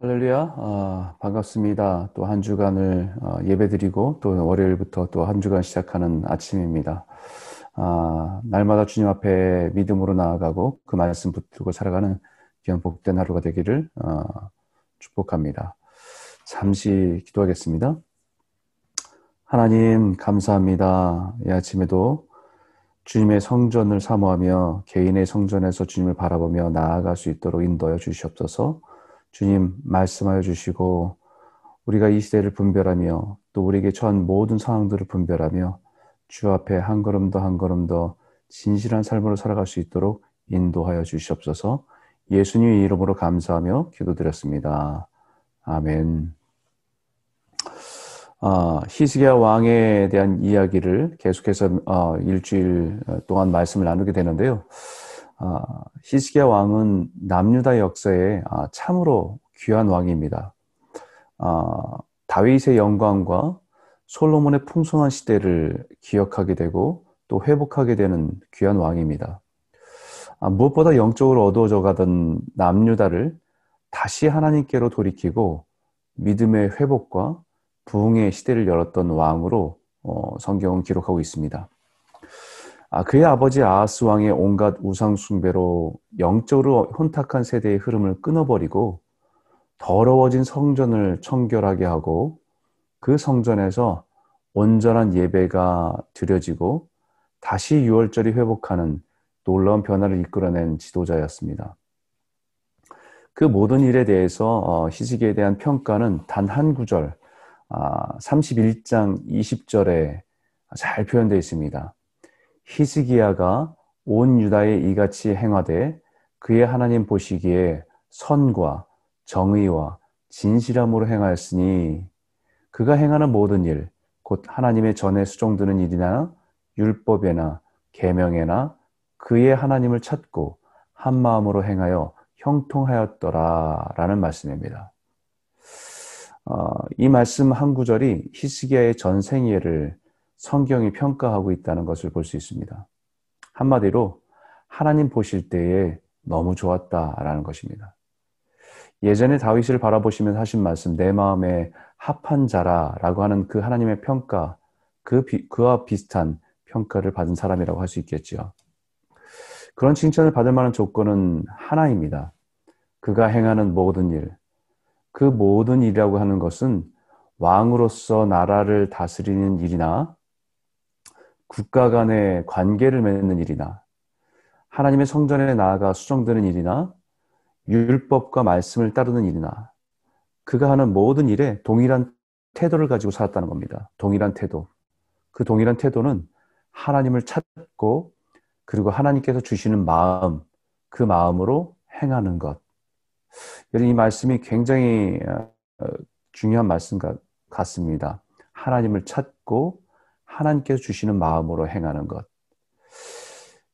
할렐루야, 아, 반갑습니다. 또 한 주간을 어, 예배드리고 또 월요일부터 또 한 주간 시작하는 아침입니다. 아, 날마다 주님 앞에 믿음으로 나아가고 그 말씀 붙들고 살아가는 귀한 복된 하루가 되기를 어, 축복합니다. 잠시 기도하겠습니다. 하나님 감사합니다. 이 아침에도 주님의 성전을 사모하며 개인의 성전에서 주님을 바라보며 나아갈 수 있도록 인도하여 주시옵소서. 주님 말씀하여 주시고 우리가 이 시대를 분별하며 또 우리에게 처한 모든 상황들을 분별하며 주 앞에 한 걸음 더 한 걸음 더 진실한 삶으로 살아갈 수 있도록 인도하여 주시옵소서 예수님의 이름으로 감사하며 기도드렸습니다. 아멘. 아, 히스기야 왕에 대한 이야기를 계속해서 어, 일주일 동안 말씀을 나누게 되는데요. 아, 히스기야 왕은 남유다 역사에 아, 참으로 귀한 왕입니다. 아, 다윗의 영광과 솔로몬의 풍성한 시대를 기억하게 되고 또 회복하게 되는 귀한 왕입니다. 무엇보다 영적으로 어두워져 가던 남유다를 다시 하나님께로 돌이키고 믿음의 회복과 부흥의 시대를 열었던 왕으로 어, 성경은 기록하고 있습니다. 아, 그의 아버지 아하스 왕의 온갖 우상 숭배로 영적으로 혼탁한 세대의 흐름을 끊어버리고 더러워진 성전을 청결하게 하고 그 성전에서 온전한 예배가 드려지고 다시 유월절이 회복하는 놀라운 변화를 이끌어낸 지도자였습니다. 그 모든 일에 대해서 어, 히스기에 대한 평가는 단 한 구절, 31장 아, 20절에 잘 표현되어 있습니다. 히스기야가 온 유다에 이같이 행하되 그의 하나님 보시기에 선과 정의와 진실함으로 행하였으니 그가 행하는 모든 일, 곧 하나님의 전에 수종드는 일이나 율법에나 계명에나 그의 하나님을 찾고 한 마음으로 행하여 형통하였더라라는 말씀입니다. 어, 이 말씀 한 구절이 히스기야의 전 생애를 성경이 평가하고 있다는 것을 볼 수 있습니다. 한마디로 하나님 보실 때에 너무 좋았다라는 것입니다. 예전에 다윗을 바라보시면 하신 말씀 내 마음에 합한 자라라고 하는 그 하나님의 평가 그 비, 그와 비슷한 평가를 받은 사람이라고 할 수 있겠지요. 그런 칭찬을 받을 만한 조건은 하나입니다. 그가 행하는 모든 일, 그 모든 일이라고 하는 것은 왕으로서 나라를 다스리는 일이나 국가 간의 관계를 맺는 일이나 하나님의 성전에 나아가 수정되는 일이나 율법과 말씀을 따르는 일이나 그가 하는 모든 일에 동일한 태도를 가지고 살았다는 겁니다. 동일한 태도. 그 동일한 태도는 하나님을 찾고 그리고 하나님께서 주시는 마음, 그 마음으로 행하는 것. 이 말씀이 굉장히 어, 중요한 말씀 같습니다. 하나님을 찾고 하나님께서 주시는 마음으로 행하는 것.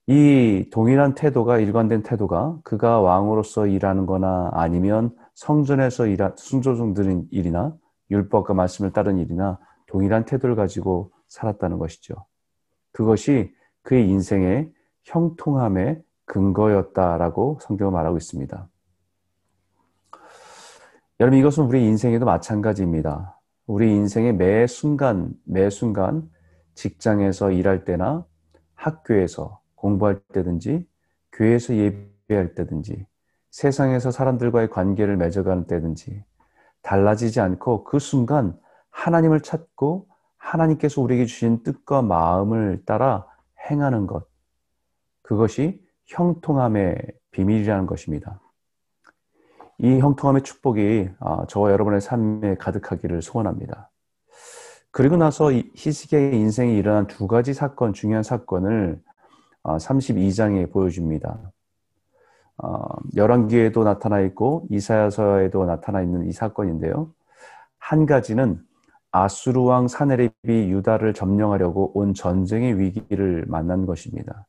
이 동일한 태도가 일관된 태도가 그가 왕으로서 일하는 거나 아니면 성전에서 일하, 순조중 들은 일이나 율법과 말씀을 따른 일이나 동일한 태도를 가지고 살았다는 것이죠. 그것이 그의 인생의 형통함의 근거였다라고 성경은 말하고 있습니다. 여러분 이것은 우리 인생에도 마찬가지입니다. 우리 인생의 매 순간 매 순간 직장에서 일할 때나 학교에서 공부할 때든지 교회에서 예배할 때든지 세상에서 사람들과의 관계를 맺어가는 때든지 달라지지 않고 그 순간 하나님을 찾고 하나님께서 우리에게 주신 뜻과 마음을 따라 행하는 것. 그것이 형통함의 비밀이라는 것입니다. 이 형통함의 축복이 아, 저와 여러분의 삶에 가득하기를 소원합니다. 그리고 나서 히스기야의 인생에 일어난 두 가지 사건, 중요한 사건을 32장에 어, 보여줍니다. 어, 열왕기에도 나타나 있고 이사야서에도 나타나 있는 이 사건인데요. 한 가지는 아수르 왕 사네립이 유다를 점령하려고 온 전쟁의 위기를 만난 것입니다.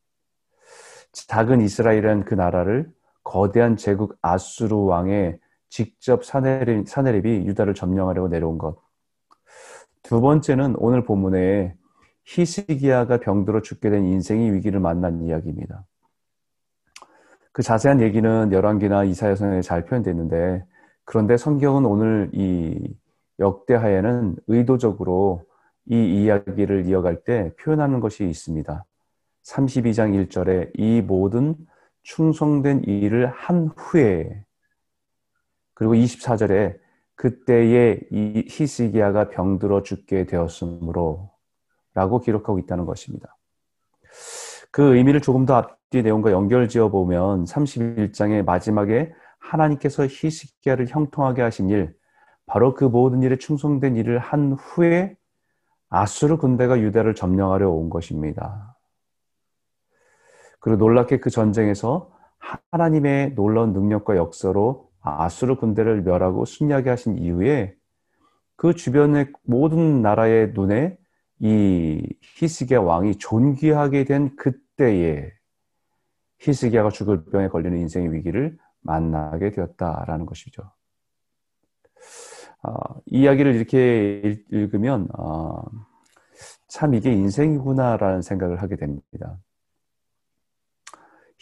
작은 이스라엘은 그 나라를 거대한 제국 아수르 왕의 직접 사네립, 사네립이 유다를 점령하려고 내려온 것. 두 번째는 오늘 본문에 히스기야가 병들어 죽게 된 인생의 위기를 만난 이야기입니다. 그 자세한 얘기는 열왕기나 이사야서에 잘 표현되어 있는데 그런데 성경은 오늘 이 역대하에는 의도적으로 이 이야기를 이어갈 때 표현하는 것이 있습니다. 32장 1절에 이 모든 충성된 일을 한 후에 그리고 24절에 그때에 이 히스기야가 병들어 죽게 되었으므로 라고 기록하고 있다는 것입니다. 그 의미를 조금 더 앞뒤 내용과 연결지어 보면 31장의 마지막에 하나님께서 히스기야를 형통하게 하신 일, 바로 그 모든 일에 충성된 일을 한 후에 아수르 군대가 유다를 점령하려 온 것입니다. 그리고 놀랍게 그 전쟁에서 하나님의 놀라운 능력과 역사로 아수르 군대를 멸하고 승리하게 하신 이후에 그 주변의 모든 나라의 눈에 이 히스기야 왕이 존귀하게 된 그때에 히스기야가 죽을 병에 걸리는 인생의 위기를 만나게 되었다라는 것이죠. 어, 이야기를 이렇게 읽으면 어, 참 이게 인생이구나라는 생각을 하게 됩니다.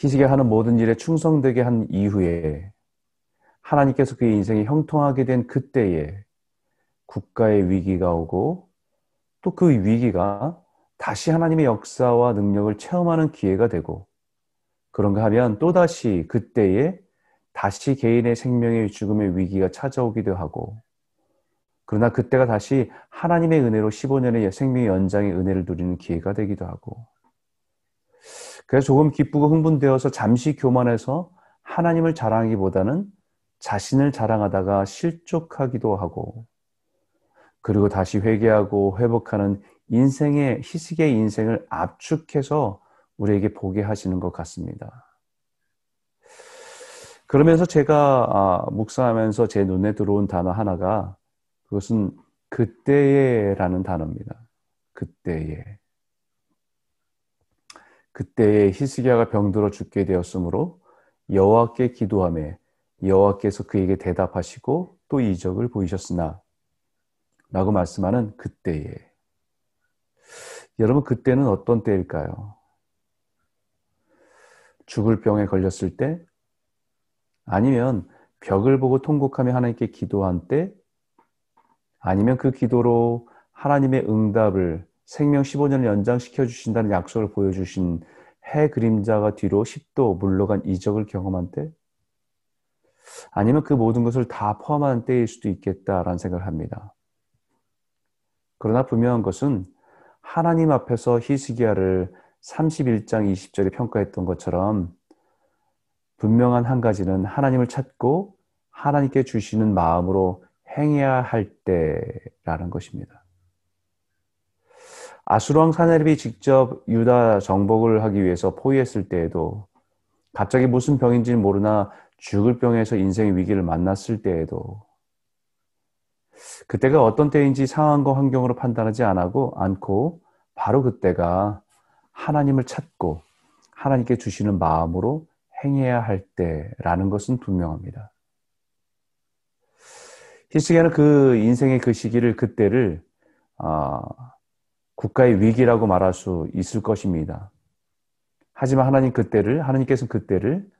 희식에 하는 모든 일에 충성되게 한 이후에 하나님께서 그의 인생이 형통하게 된 그때에 국가의 위기가 오고 또 그 위기가 다시 하나님의 역사와 능력을 체험하는 기회가 되고 그런가 하면 또다시 그때에 다시 개인의 생명의 죽음의 위기가 찾아오기도 하고 그러나 그때가 다시 하나님의 은혜로 15년의 생명의 연장의 은혜를 누리는 기회가 되기도 하고 그래서 조금 기쁘고 흥분되어서 잠시 교만해서 하나님을 자랑하기보다는 자신을 자랑하다가 실족하기도 하고 그리고 다시 회개하고 회복하는 인생의 희식의 인생을 압축해서 우리에게 보게 하시는 것 같습니다. 그러면서 제가 아, 묵상하면서 제 눈에 들어온 단어 하나가 그것은 그때에라는 단어입니다. 그때에. 그때에 히스기야가 병들어 죽게 되었으므로 여호와께 기도함에 여호와께서 그에게 대답하시고 또 이적을 보이셨으나 라고 말씀하는 그때에. 여러분 그때는 어떤 때일까요? 죽을 병에 걸렸을 때? 아니면 벽을 보고 통곡하며 하나님께 기도한 때? 아니면 그 기도로 하나님의 응답을 생명 15년을 연장시켜 주신다는 약속을 보여주신 해 그림자가 뒤로 10도 물러간 이적을 경험한 때 아니면 그 모든 것을 다 포함한 때일 수도 있겠다라는 생각을 합니다. 그러나 분명한 것은 하나님 앞에서 히스기야를 31장 20절에 평가했던 것처럼 분명한 한 가지는 하나님을 찾고 하나님께 주시는 마음으로 행해야 할 때라는 것입니다. 아수르왕 사네립이 직접 유다 정복을 하기 위해서 포위했을 때에도 갑자기 무슨 병인지는 모르나 죽을 병에서 인생의 위기를 만났을 때에도 그때가 어떤 때인지 상황과 환경으로 판단하지 않고 않고 바로 그때가 하나님을 찾고 하나님께 주시는 마음으로 행해야 할 때라는 것은 분명합니다. 히스기야는 그 인생의 그 시기를 그때를 어, 국가의 위기라고 말할 수 있을 것입니다. 하지만 하나님 그때를 하나님께서는 그때를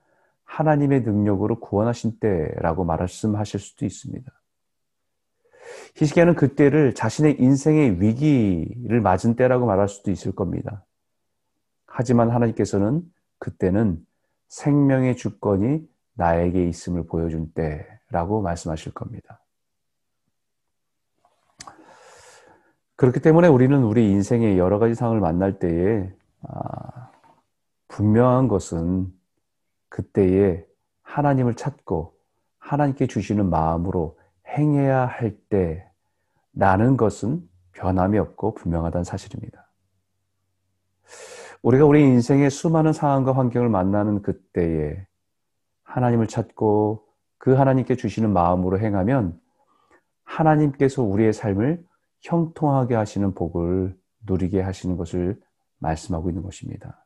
하나님의 능력으로 구원하신 때라고 말씀하실 수도 있습니다. 히스기야는 그때를 자신의 인생의 위기를 맞은 때라고 말할 수도 있을 겁니다. 하지만 하나님께서는 그때는 생명의 주권이 나에게 있음을 보여준 때라고 말씀하실 겁니다. 그렇기 때문에 우리는 우리 인생의 여러 가지 상황을 만날 때에 아, 분명한 것은 그때에 하나님을 찾고 하나님께 주시는 마음으로 행해야 할 때라는 것은 변함이 없고 분명하다는 사실입니다. 우리가 우리 인생의 수많은 상황과 환경을 만나는 그때에 하나님을 찾고 그 하나님께 주시는 마음으로 행하면 하나님께서 우리의 삶을 형통하게 하시는 복을 누리게 하시는 것을 말씀하고 있는 것입니다.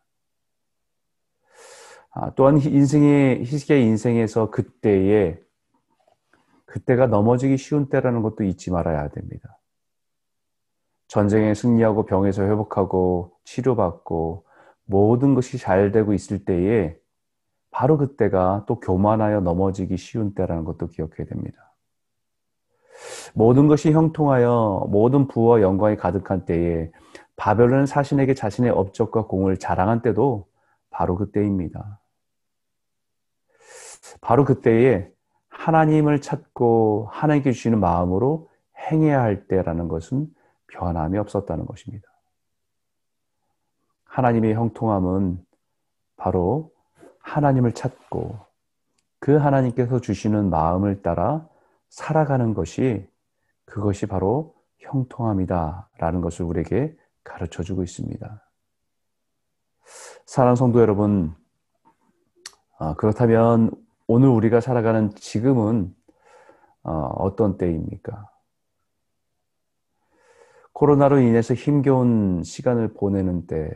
아, 또한 인생의 희식의 인생에서 그때에 그때가 넘어지기 쉬운 때라는 것도 잊지 말아야 됩니다. 전쟁에 승리하고 병에서 회복하고 치료받고 모든 것이 잘 되고 있을 때에 바로 그때가 또 교만하여 넘어지기 쉬운 때라는 것도 기억해야 됩니다. 모든 것이 형통하여 모든 부와 영광이 가득한 때에 바벨론은 사신에게 자신의 업적과 공을 자랑한 때도 바로 그때입니다. 바로 그때에 하나님을 찾고 하나님께 주시는 마음으로 행해야 할 때라는 것은 변함이 없었다는 것입니다. 하나님의 형통함은 바로 하나님을 찾고 그 하나님께서 주시는 마음을 따라 살아가는 것이 그것이 바로 형통함이다 라는 것을 우리에게 가르쳐 주고 있습니다. 사랑 성도 여러분, 아, 그렇다면 오늘 우리가 살아가는 지금은 어, 어떤 때입니까? 코로나로 인해서 힘겨운 시간을 보내는 때,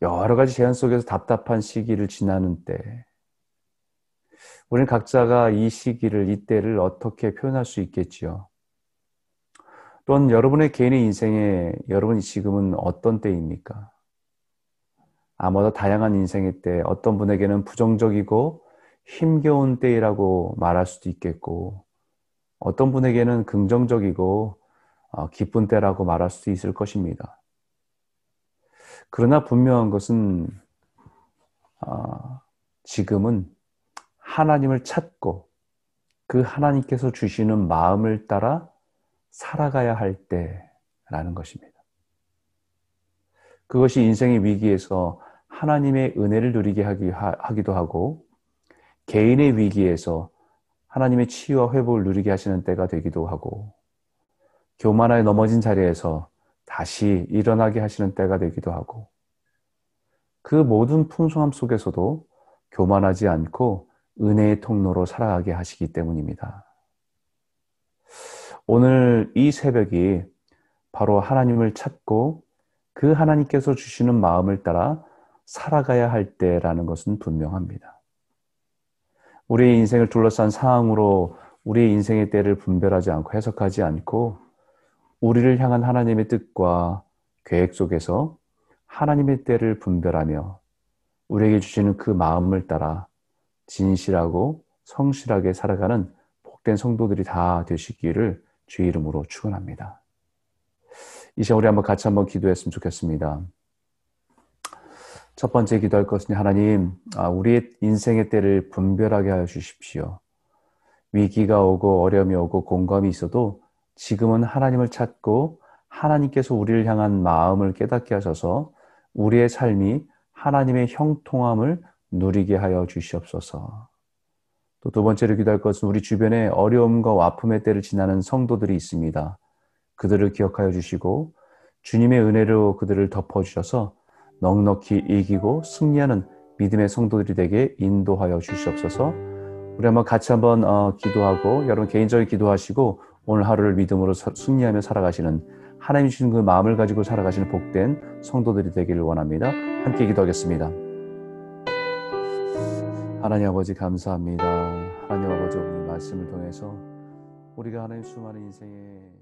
여러 가지 제한 속에서 답답한 시기를 지나는 때, 우리는 각자가 이 시기를, 이 때를 어떻게 표현할 수 있겠지요? 또한 여러분의 개인의 인생에 여러분이 지금은 어떤 때입니까? 아마도 다양한 인생의 때, 어떤 분에게는 부정적이고 힘겨운 때이라고 말할 수도 있겠고, 어떤 분에게는 긍정적이고 어, 기쁜 때라고 말할 수도 있을 것입니다. 그러나 분명한 것은 어, 지금은 하나님을 찾고 그 하나님께서 주시는 마음을 따라 살아가야 할 때라는 것입니다. 그것이 인생의 위기에서 하나님의 은혜를 누리게 하기도 하고 개인의 위기에서 하나님의 치유와 회복을 누리게 하시는 때가 되기도 하고 교만하에 넘어진 자리에서 다시 일어나게 하시는 때가 되기도 하고 그 모든 풍성함 속에서도 교만하지 않고 은혜의 통로로 살아가게 하시기 때문입니다. 오늘 이 새벽이 바로 하나님을 찾고 그 하나님께서 주시는 마음을 따라 살아가야 할 때라는 것은 분명합니다. 우리의 인생을 둘러싼 상황으로 우리의 인생의 때를 분별하지 않고 해석하지 않고 우리를 향한 하나님의 뜻과 계획 속에서 하나님의 때를 분별하며 우리에게 주시는 그 마음을 따라 진실하고 성실하게 살아가는 복된 성도들이 다 되시기를 주의 이름으로 축원합니다. 이 시간 우리 한번 같이 한번 기도했으면 좋겠습니다. 첫 번째 기도할 것은 하나님, 아, 우리의 인생의 때를 분별하게 하여 주십시오. 위기가 오고 어려움이 오고 공감이 있어도 지금은 하나님을 찾고 하나님께서 우리를 향한 마음을 깨닫게 하셔서 우리의 삶이 하나님의 형통함을 누리게 하여 주시옵소서. 또 두 번째로 기도할 것은 우리 주변에 어려움과 아픔의 때를 지나는 성도들이 있습니다. 그들을 기억하여 주시고 주님의 은혜로 그들을 덮어주셔서 넉넉히 이기고 승리하는 믿음의 성도들이 되게 인도하여 주시옵소서. 우리 한번 같이 한번 어, 기도하고 여러분 개인적인 기도하시고 오늘 하루를 믿음으로 승리하며 살아가시는 하나님 주신 그 마음을 가지고 살아가시는 복된 성도들이 되기를 원합니다. 함께 기도하겠습니다. 하나님 아버지 감사합니다. 하나님 아버지 오늘 말씀을 통해서 우리가 하나님 수많은 인생에